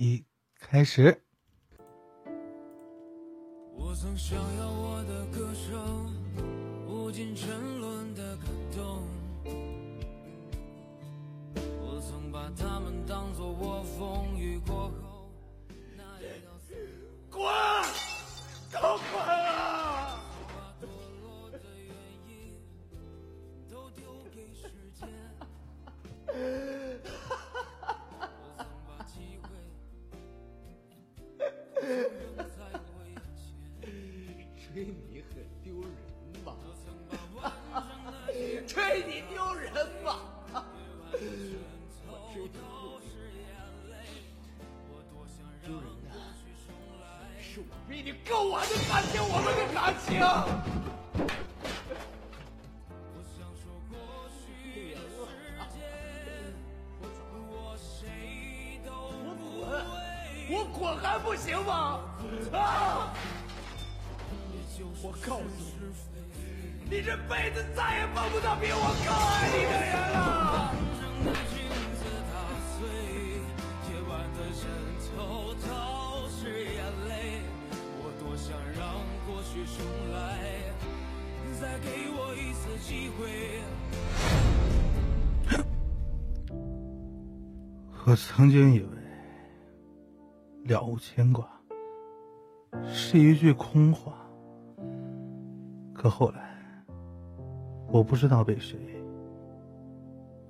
一开始。我曾想要我的歌声无尽沉沦的感动，我曾把他们当作我风雨过后那一道。滚！都滚的一吹你丢人吧？我吹都是眼泪。我多想让过去重来。是我逼你跟我的感情，我们的感情。我滚还不行吗？啊！我告诉你，你这辈子再也碰不到比我更爱你的人了。真的镜子打碎，夜晚的枕头都是眼泪。我多想让过去重来，再给我一次机会。我曾经以为了无牵挂是一句空话，可后来，我不知道被谁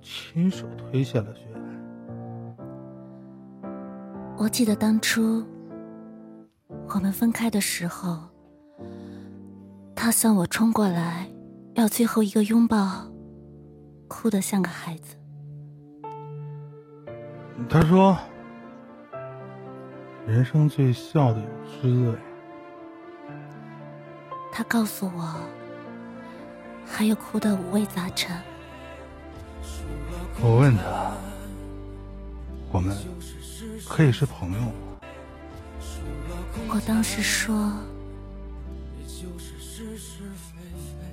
亲手推下了悬崖。我记得当初我们分开的时候，他向我冲过来，要最后一个拥抱，哭得像个孩子。他说：“人生最笑的有滋味。”他告诉我，还有哭得五味杂陈。我问他：“我们可以是朋友吗？”我当时说：“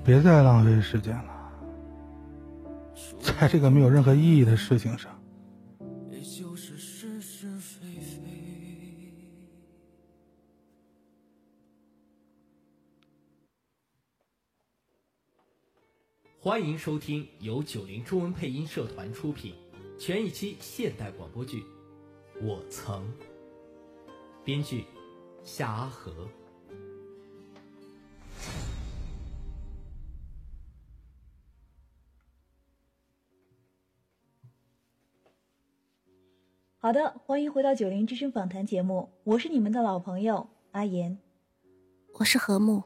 别再浪费时间了，在这个没有任何意义的事情上。”欢迎收听由九零中文配音社团出品，全一期现代广播剧《我曾》，编剧夏阿和。好的，欢迎回到九零之声访谈节目，我是你们的老朋友阿言。我是何木，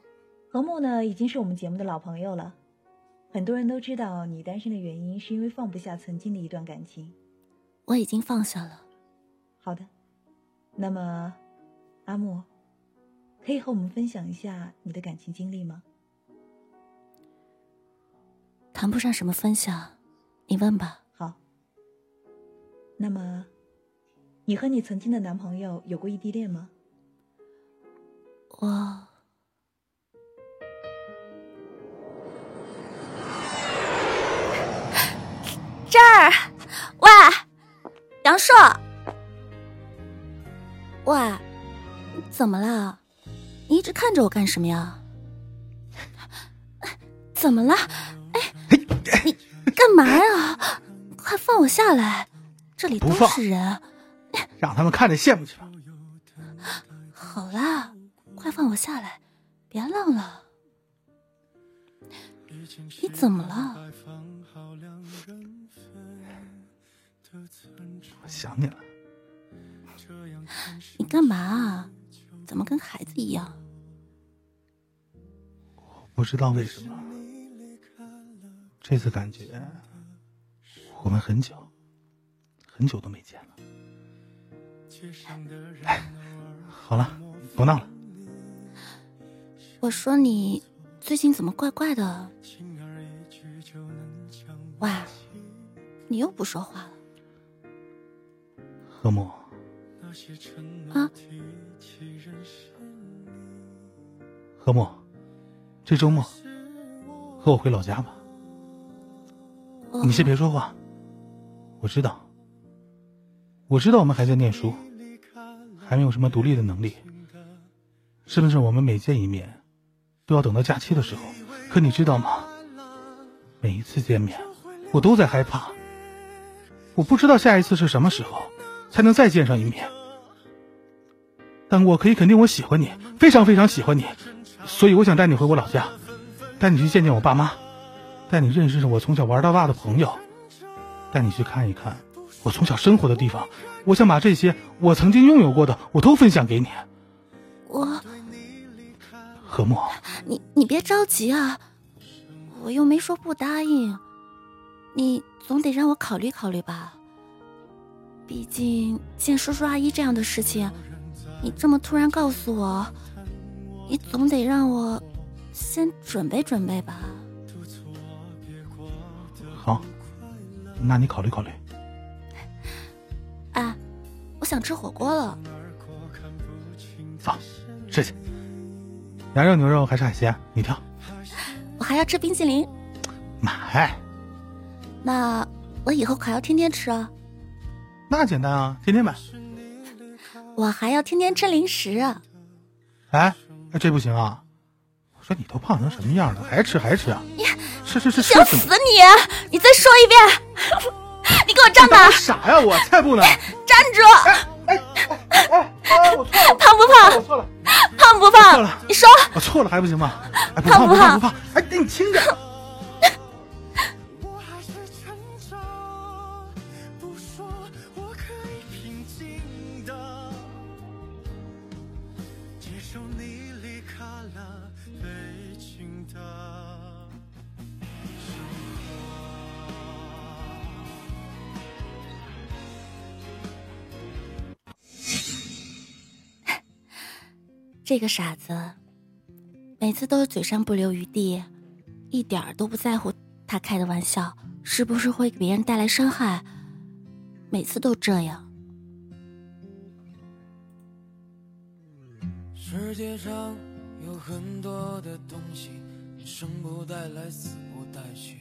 何木呢已经是我们节目的老朋友了。很多人都知道你单身的原因是因为放不下曾经的一段感情。我已经放下了。好的，那么阿木，可以和我们分享一下你的感情经历吗？谈不上什么分享，你问吧。好。那么，你和你曾经的男朋友有过异地恋吗？我。儿，喂，杨硕，喂，怎么了？你一直看着我干什么呀？怎么了？哎，你干嘛呀？快放我下来！这里都是人，让他们看着羡慕去吧。好啦，快放我下来，别浪了。你怎么了？我想你了。你干嘛啊？怎么跟孩子一样？我不知道为什么，这次感觉我们很久很久都没见了。哎，好了，不闹了。我说你最近怎么怪怪的？哇，你又不说话了。何木，啊，何木，这周末和我回老家吧。你先别说话，我知道，我知道我们还在念书，还没有什么独立的能力，是不是我们每见一面都要等到假期的时候？可你知道吗？每一次见面，我都在害怕，我不知道下一次是什么时候才能再见上一面。但我可以肯定，我喜欢你，非常非常喜欢你，所以我想带你回我老家，带你去见见我爸妈，带你认识认识我从小玩到大的朋友，带你去看一看我从小生活的地方。我想把这些我曾经拥有过的，我都分享给你。我，何墨，你你别着急啊，我又没说不答应，你总得让我考虑考虑吧。毕竟见叔叔阿姨这样的事情，你这么突然告诉我，你总得让我先准备准备吧。好，那你考虑考虑。哎，我想吃火锅了，走，吃去。羊肉、牛肉还是海鲜？你挑。我还要吃冰淇淋。买。那我以后可要天天吃啊。那简单啊，天天买。我还要天天吃零食。哎，这不行啊！我说你都胖成什么样了，还吃还吃啊？吃吃吃吃！想死你！你再说一遍。你给我站那！傻呀，我才不呢！站住！哎哎哎！我错了，胖不胖？我错了，胖不胖？错了，你说我错了还不行吗？哎、不胖不胖？不胖？哎，给你轻点。这个傻子，每次都是嘴上不留余地，一点儿都不在乎他开的玩笑是不是会给别人带来伤害，每次都这样。世界上有很多的东西，生不带来，死不带去，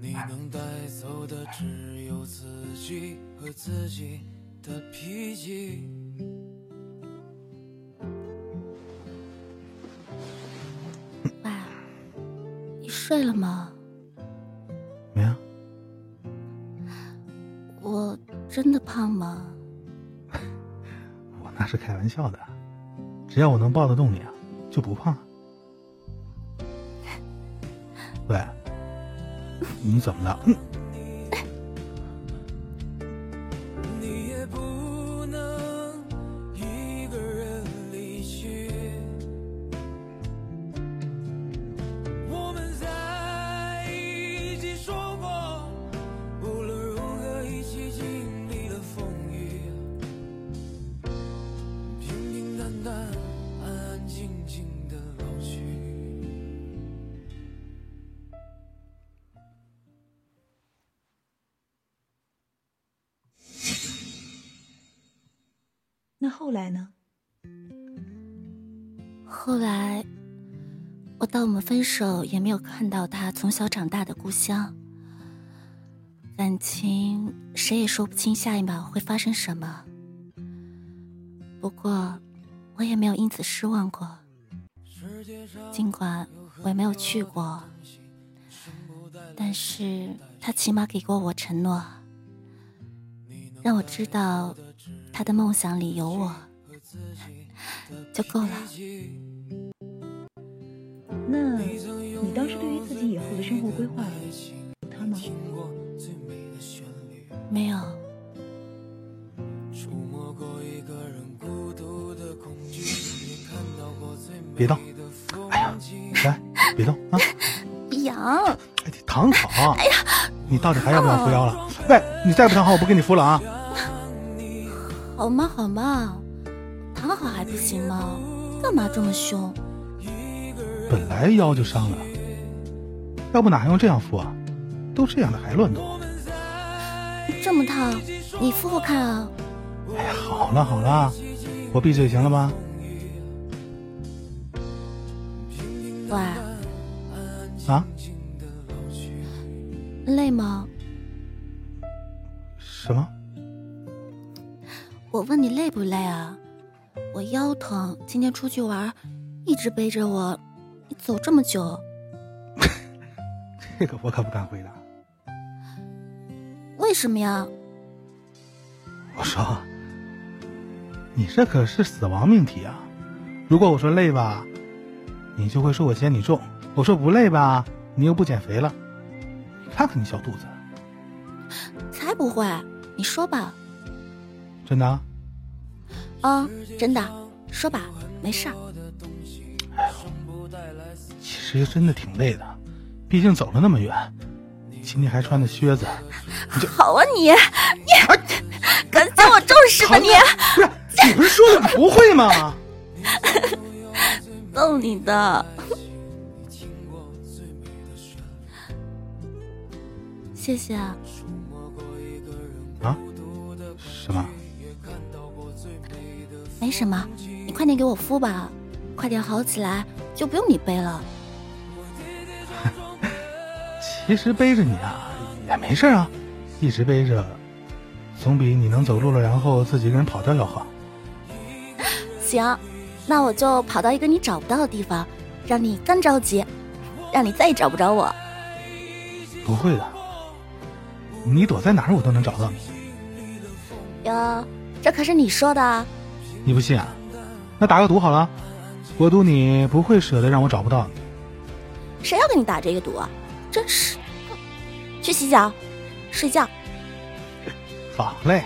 你能带走的只有自己和自己的脾气。睡了吗？没啊。我真的胖吗？我那是开玩笑的，只要我能抱得动你啊，就不胖。喂，你怎么了？那后来呢？后来，我到我们分手也没有看到他从小长大的故乡。感情谁也说不清下一秒会发生什么。不过，我也没有因此失望过。尽管我也没有去过，但是他起码给过我承诺，让我知道。他的梦想里有我，就够了。那你当时对于自己以后的生活规划有他吗？没有。别动！哎呀，来，别动啊！痒！哎，你躺好。哎呀，你到底还要不要扶腰了？喂，你再不躺好，我不给你扶了啊！好嘛好嘛，躺好还不行吗？干嘛这么凶？本来腰就伤了，要不哪用这样敷啊？都这样了还乱动？这么烫，你敷敷看啊！哎呀，好了好了，我闭嘴行了吧？喂。啊？累吗？什么？我问你累不累啊？我腰疼，今天出去玩，一直背着我，你走这么久，这个我可不敢回答。为什么呀？我说，你这可是死亡命题啊！如果我说累吧，你就会说我嫌你重；我说不累吧，你又不减肥了。你看看你小肚子，才不会！你说吧。真的啊？啊，真的，说吧，没事儿。哎呦，其实真的挺累的，毕竟走了那么远，今天还穿的靴子。好啊你，你 敢嫌我重视吧你？不是，你不是说了你不会吗？逗你的。谢谢啊。啊？什么？没什么，你快点给我敷吧，快点好起来，就不用你背了。其实背着你啊也没事啊，一直背着，总比你能走路了然后自己一个人跑掉要好。行，那我就跑到一个你找不到的地方，让你更着急，让你再也找不着我。不会的，你躲在哪儿我都能找到你。哟，这可是你说的。你不信啊？那打个赌好了，我赌你不会舍得让我找不到你。谁要跟你打这个赌啊？真是，去洗脚，睡觉。好嘞。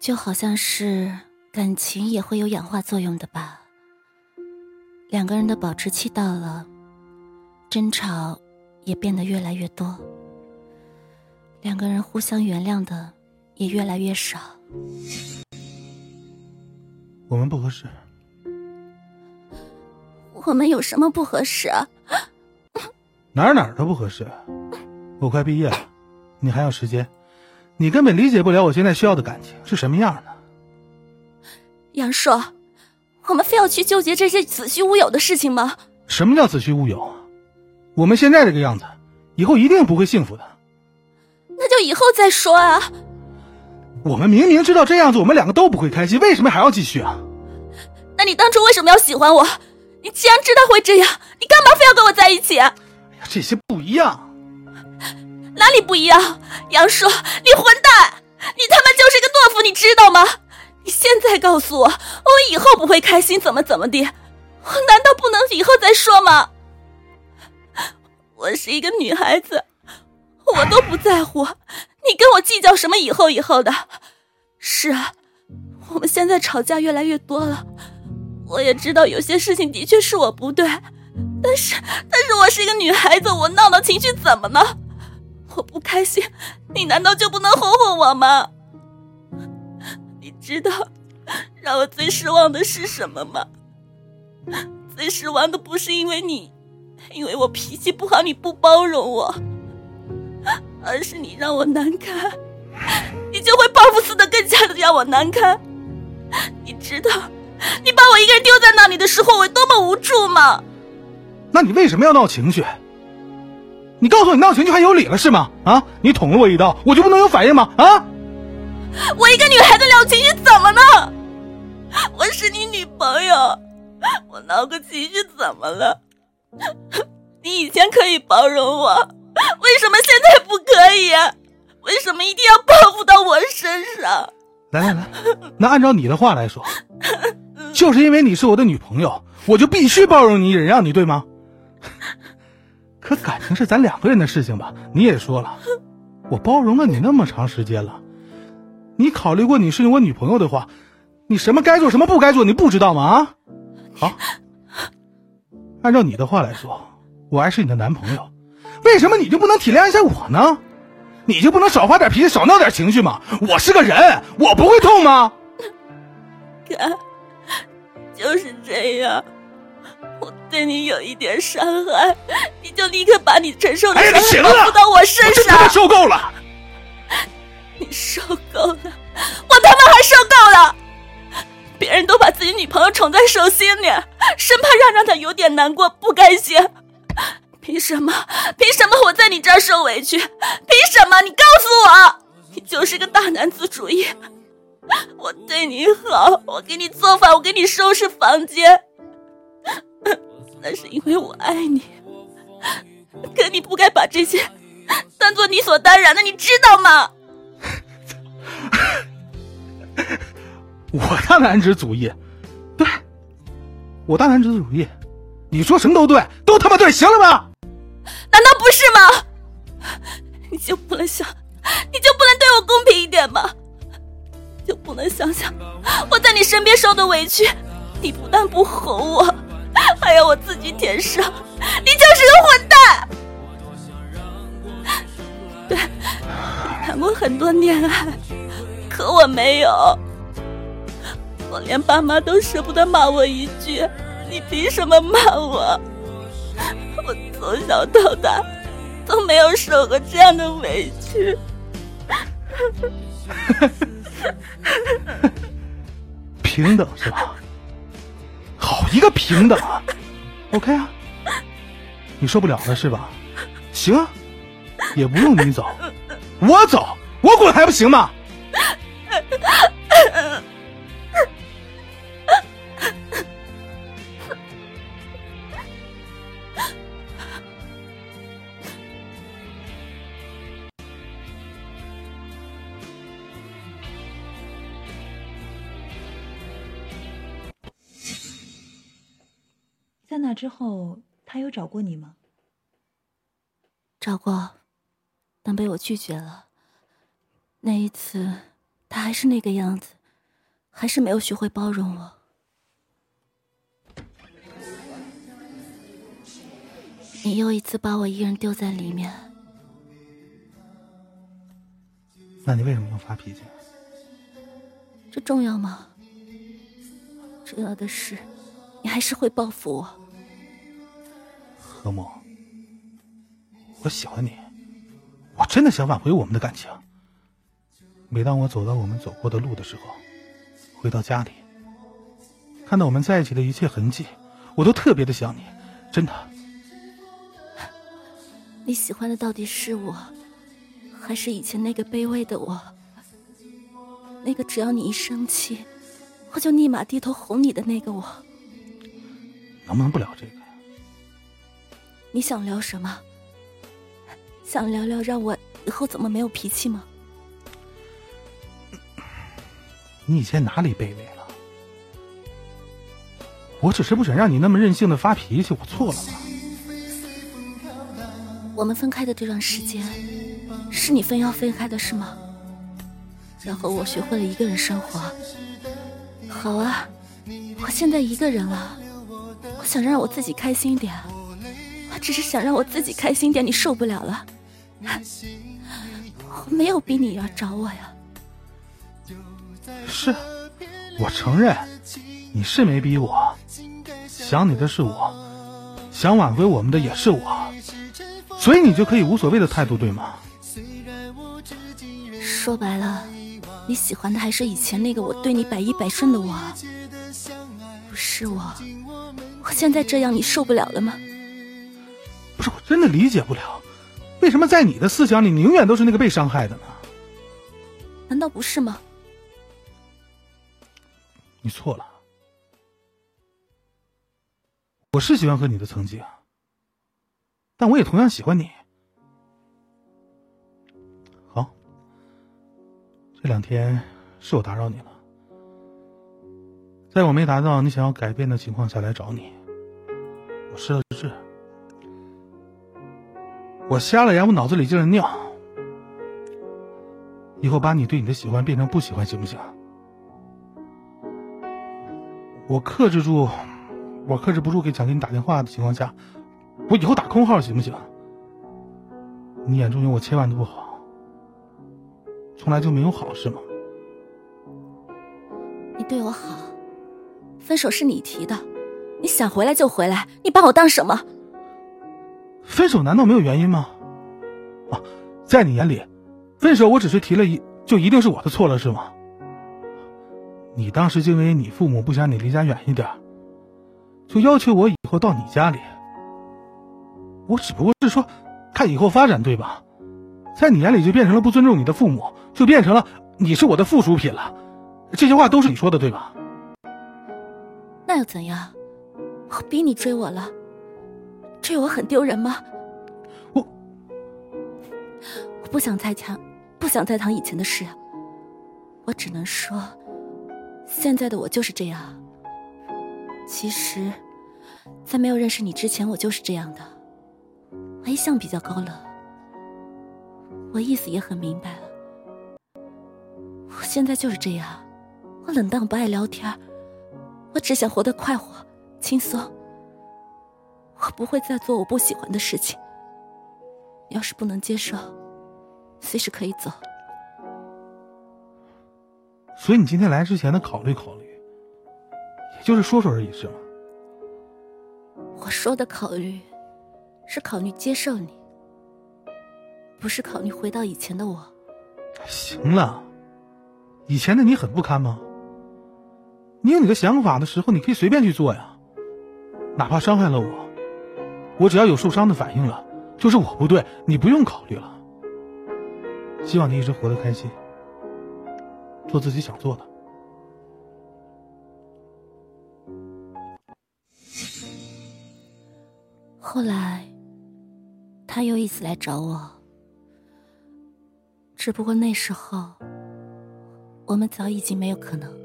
就好像是感情也会有氧化作用的吧。两个人的保质期到了，争吵也变得越来越多，两个人互相原谅的也越来越少。我们不合适。我们有什么不合适？哪儿哪儿都不合适。我快毕业了，你还有时间，你根本理解不了我现在需要的感情是什么样的。杨硕。我们非要去纠结这些子虚乌有的事情吗？什么叫子虚乌有？我们现在这个样子，以后一定不会幸福的。那就以后再说啊。我们明明知道这样子我们两个都不会开心，为什么还要继续啊？那你当初为什么要喜欢我？你既然知道会这样，你干嘛非要跟我在一起？哎呀，这些不一样。哪里不一样？杨叔，你混蛋！你他妈就是个懦夫，你知道吗？你现在告诉我，我以后不会开心，怎么怎么的？我难道不能以后再说吗？我是一个女孩子，我都不在乎，你跟我计较什么以后以后的？是啊，我们现在吵架越来越多了，我也知道有些事情的确是我不对，但是但是我是一个女孩子，我闹闹情绪怎么了？我不开心，你难道就不能哄哄我吗？知道让我最失望的是什么吗？最失望的不是因为你，因为我脾气不好，你不包容我，而是你让我难堪，你就会报复似的更加的让我难堪。你知道你把我一个人丢在那里的时候，我多么无助吗？那你为什么要闹情绪？你告诉我，你闹情绪还有理了是吗？啊，你捅了我一刀，我就不能有反应吗？啊？我一个女孩子闹情绪怎么了？我是你女朋友，我闹个情绪怎么了？你以前可以包容我，为什么现在不可以？为什么一定要报复到我身上？来来来，那按照你的话来说，就是因为你是我的女朋友，我就必须包容你、忍让你，对吗？可感情是咱两个人的事情吧？你也说了，我包容了你那么长时间了。你考虑过你是我女朋友的话，你什么该做什么不该做，你不知道吗？啊，好，按照你的话来说，我还是你的男朋友，为什么你就不能体谅一下我呢？你就不能少发点脾气，少闹点情绪吗？我是个人，我不会痛吗？看，就是这样，我对你有一点伤害，你就立刻把你承受的伤害报复到生怕让让他有点难过、不甘心。凭什么？凭什么我在你这儿受委屈？凭什么？你告诉我，你就是个大男子主义。我对你好，我给你做饭，我给你收拾房间，那是因为我爱你。可你不该把这些当做理所当然的，你知道吗？我大男子主义，我大男子主义，你说什么都对，都他妈对，行了吗？难道不是吗？你就不能想，你就不能对我公平一点吗？就不能想想我在你身边受的委屈？你不但不哄我，还要我自己舔伤，你就是个混蛋！对，谈过很多恋爱，可我没有，我连爸妈都舍不得骂我一句，你凭什么骂我？我从小到大都没有受过这样的委屈。平等是吧？好一个平等！OK 啊，你受不了了是吧？行啊，也不用你走，我走，我滚还不行吗？在那之后，他有找过你吗？找过，但被我拒绝了。那一次，他还是那个样子，还是没有学会包容我。你又一次把我一个人丢在里面，那你为什么要发脾气？这重要吗？重要的是，你还是会报复我。何某，我喜欢你，我真的想挽回我们的感情。每当我走到我们走过的路的时候，回到家里，看到我们在一起的一切痕迹，我都特别的想你，真的。你喜欢的到底是我，还是以前那个卑微的我？那个只要你一生气，我就立马低头哄你的那个我？能不能不聊这个？你想聊什么？想聊聊让我以后怎么没有脾气吗？你以前哪里卑微了？我只是不想让你那么任性的发脾气，我错了吗？我们分开的这段时间，是你非要分开的，是吗？然后我学会了一个人生活。好啊，我现在一个人了，我想让我自己开心点。我只是想让我自己开心点，你受不了了。我没有逼你要找我呀。是，我承认，你是没逼我。想你的是我，想挽回我们的也是我。所以你就可以无所谓的态度，对吗？说白了，你喜欢的还是以前那个我对你百依百顺的我，不是我。我现在这样，你受不了了吗？我真的理解不了，为什么在你的思想里，你永远都是那个被伤害的呢？难道不是吗？你错了，我是喜欢和你的曾经。但我也同样喜欢你。好，这两天是我打扰你了，在我没达到你想要改变的情况下来找你，我失了智，我瞎了眼，我脑子里进了尿。以后把你对你的喜欢变成不喜欢，行不行？我克制住，我克制不住给想给你打电话的情况下。我以后打空号行不行？你眼中有我千万的不好，从来就没有好是吗？你对我好，分手是你提的，你想回来就回来，你把我当什么？分手难道没有原因吗？啊，在你眼里，分手我只是提了一，就一定是我的错了是吗？你当时就因为你父母不想你离家远一点，就要求我以后到你家里。我只不过是说，看以后发展，对吧？在你眼里就变成了不尊重你的父母，就变成了你是我的附属品了。这些话都是你说的，对吧？那又怎样？我逼你追我了，追我很丢人吗？我我不想再讲，不想再谈以前的事。我只能说，现在的我就是这样。其实，在没有认识你之前，我就是这样的。我一向比较高冷，我意思也很明白了。我现在就是这样，我冷淡，不爱聊天，我只想活得快活、轻松。我不会再做我不喜欢的事情。要是不能接受，随时可以走。所以你今天来之前的考虑考虑，也就是说说而已，是吗？我说的考虑，是考虑接受你，不是考虑回到以前的我。行了，以前的你很不堪吗？你有你的想法的时候，你可以随便去做呀，哪怕伤害了我，我只要有受伤的反应了，就是我不对，你不用考虑了。希望你一直活得开心。做自己想做的。后来，他又一次来找我，只不过那时候，我们早已经没有可能。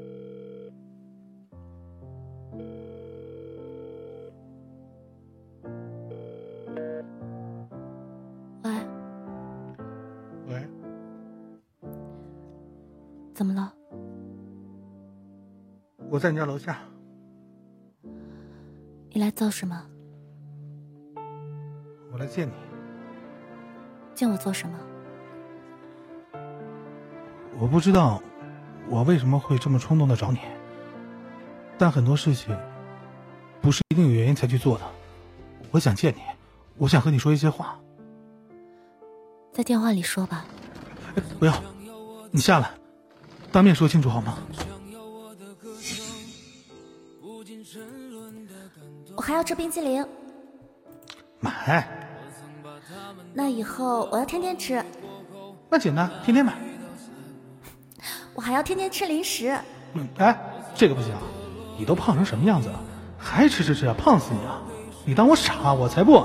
在你家楼下。你来做什么？我来见你。见我做什么？我不知道我为什么会这么冲动的找你，但很多事情不是一定有原因才去做的。我想见你，我想和你说一些话。在电话里说吧。哎，不要，你下来，当面说清楚好吗？我还要吃冰淇淋。买。那以后我要天天吃。那简单，天天买。我还要天天吃零食。嗯，哎，这个不行，你都胖成什么样子了，还吃吃吃啊，胖死你啊！你当我傻？我才不！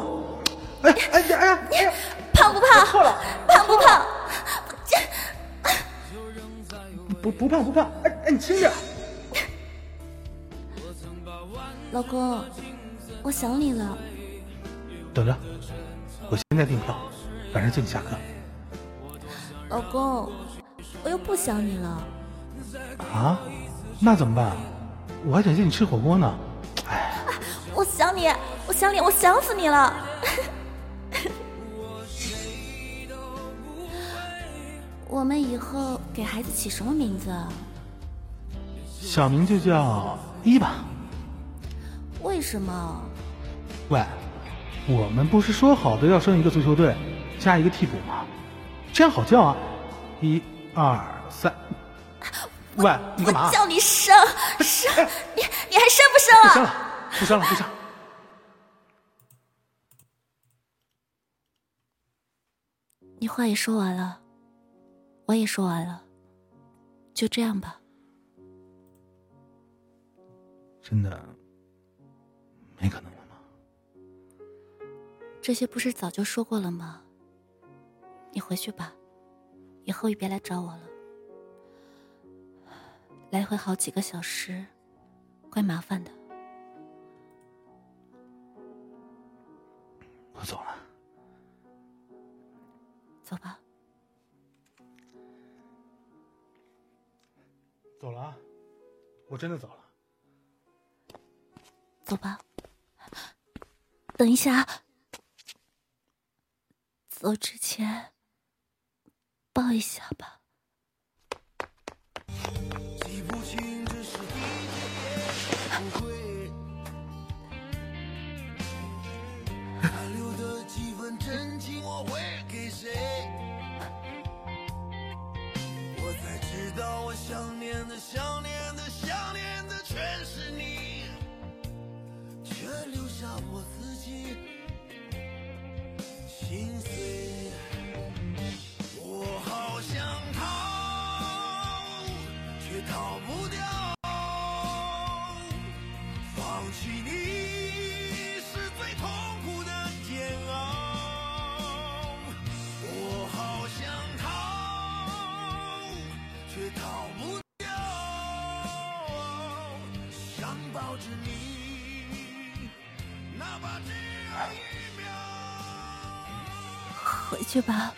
哎哎呀哎呀！你胖不胖？错了，胖不胖？不不胖不胖！哎哎，你轻点。老公，我想你了。等着，我现在订票，晚上接你下课。老公，我又不想你了。啊？那怎么办？我还想见你吃火锅呢。哎，我想你，我想你，我想死你了。我们以后给孩子起什么名字啊？小名就叫一吧。为什么？喂，我们不是说好的要生一个足球队，加一个替补吗？这样好叫啊！一、二、三。喂，你干嘛？叫你生生，你你还生不生啊？不生了，不生了，不生。你话也说完了，我也说完了，就这样吧。真的没可能了吗？这些不是早就说过了吗？你回去吧，以后也别来找我了。来回好几个小时，怪麻烦的。我走了，走吧。走了啊，我真的走了。走吧。等一下，走之前抱一下吧。回去吧，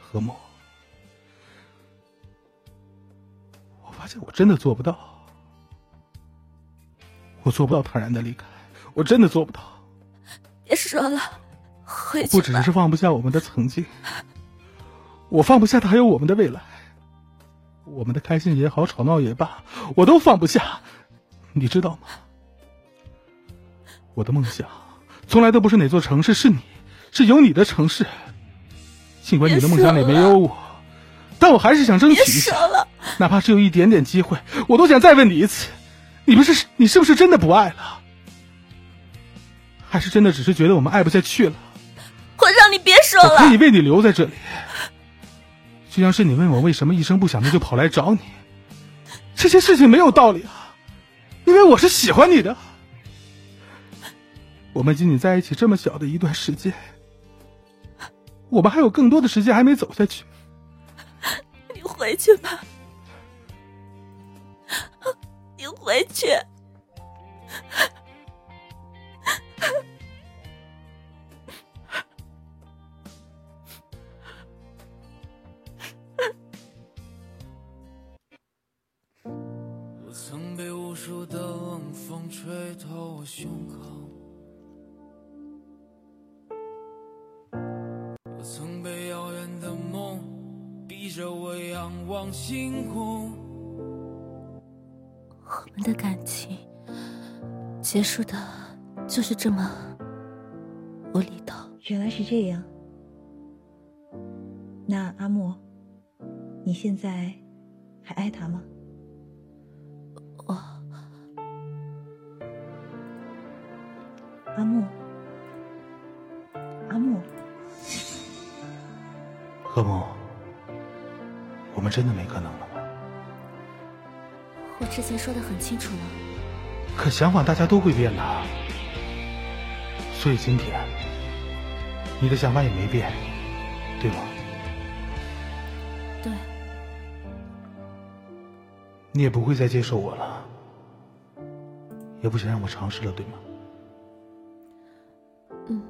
何某，我发现我真的做不到，我做不到坦然的离开，我真的做不到。别说了，回去吧。不只是放不下我们的曾经，我放不下的还有我们的未来，我们的开心也好，吵闹也罢，我都放不下，你知道吗？我的梦想从来都不是哪座城市，是你，是有你的城市。尽管你的梦想里没有我，但我还是想争取一下，哪怕只有一点点机会，我都想再问你一次：你不是你是不是真的不爱了？还是真的只是觉得我们爱不下去了？我让你别说了。我可以为你留在这里，就像是你问我为什么一声不响的就跑来找你，这些事情没有道理啊，因为我是喜欢你的。我们仅仅在一起这么小的一段时间，我们还有更多的时间还没走下去。你回去吧，你回去。我曾被无数的冷风吹透我胸口，星空。我们的感情结束的就是这么无厘头。原来是这样。那阿莫，你现在还爱他吗？真的没可能了吗？我之前说的很清楚了，可想法大家都会变的，所以今天你的想法也没变，对吗？对，你也不会再接受我了，也不想让我尝试了，对吗？嗯，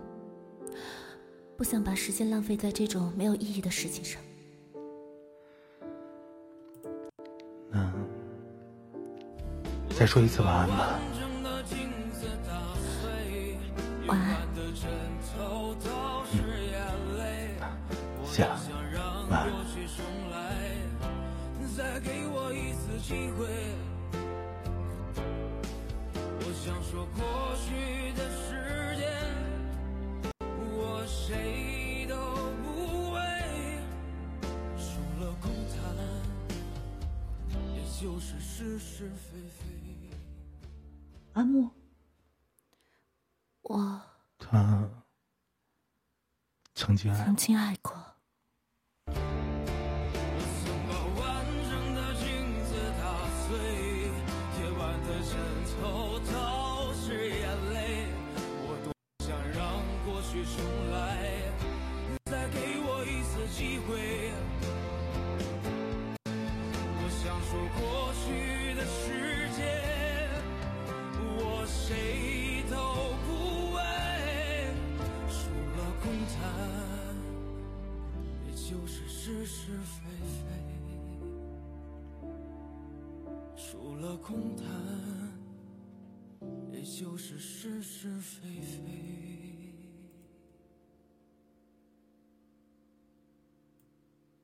不想把时间浪费在这种没有意义的事情上。再说一次晚安吧。晚安。谢了，晚安。再给我一次机会。我想说，过去就是是是非非。阿木，我他曾经爱曾经爱过，非非，除了空谈，也就是是是非非。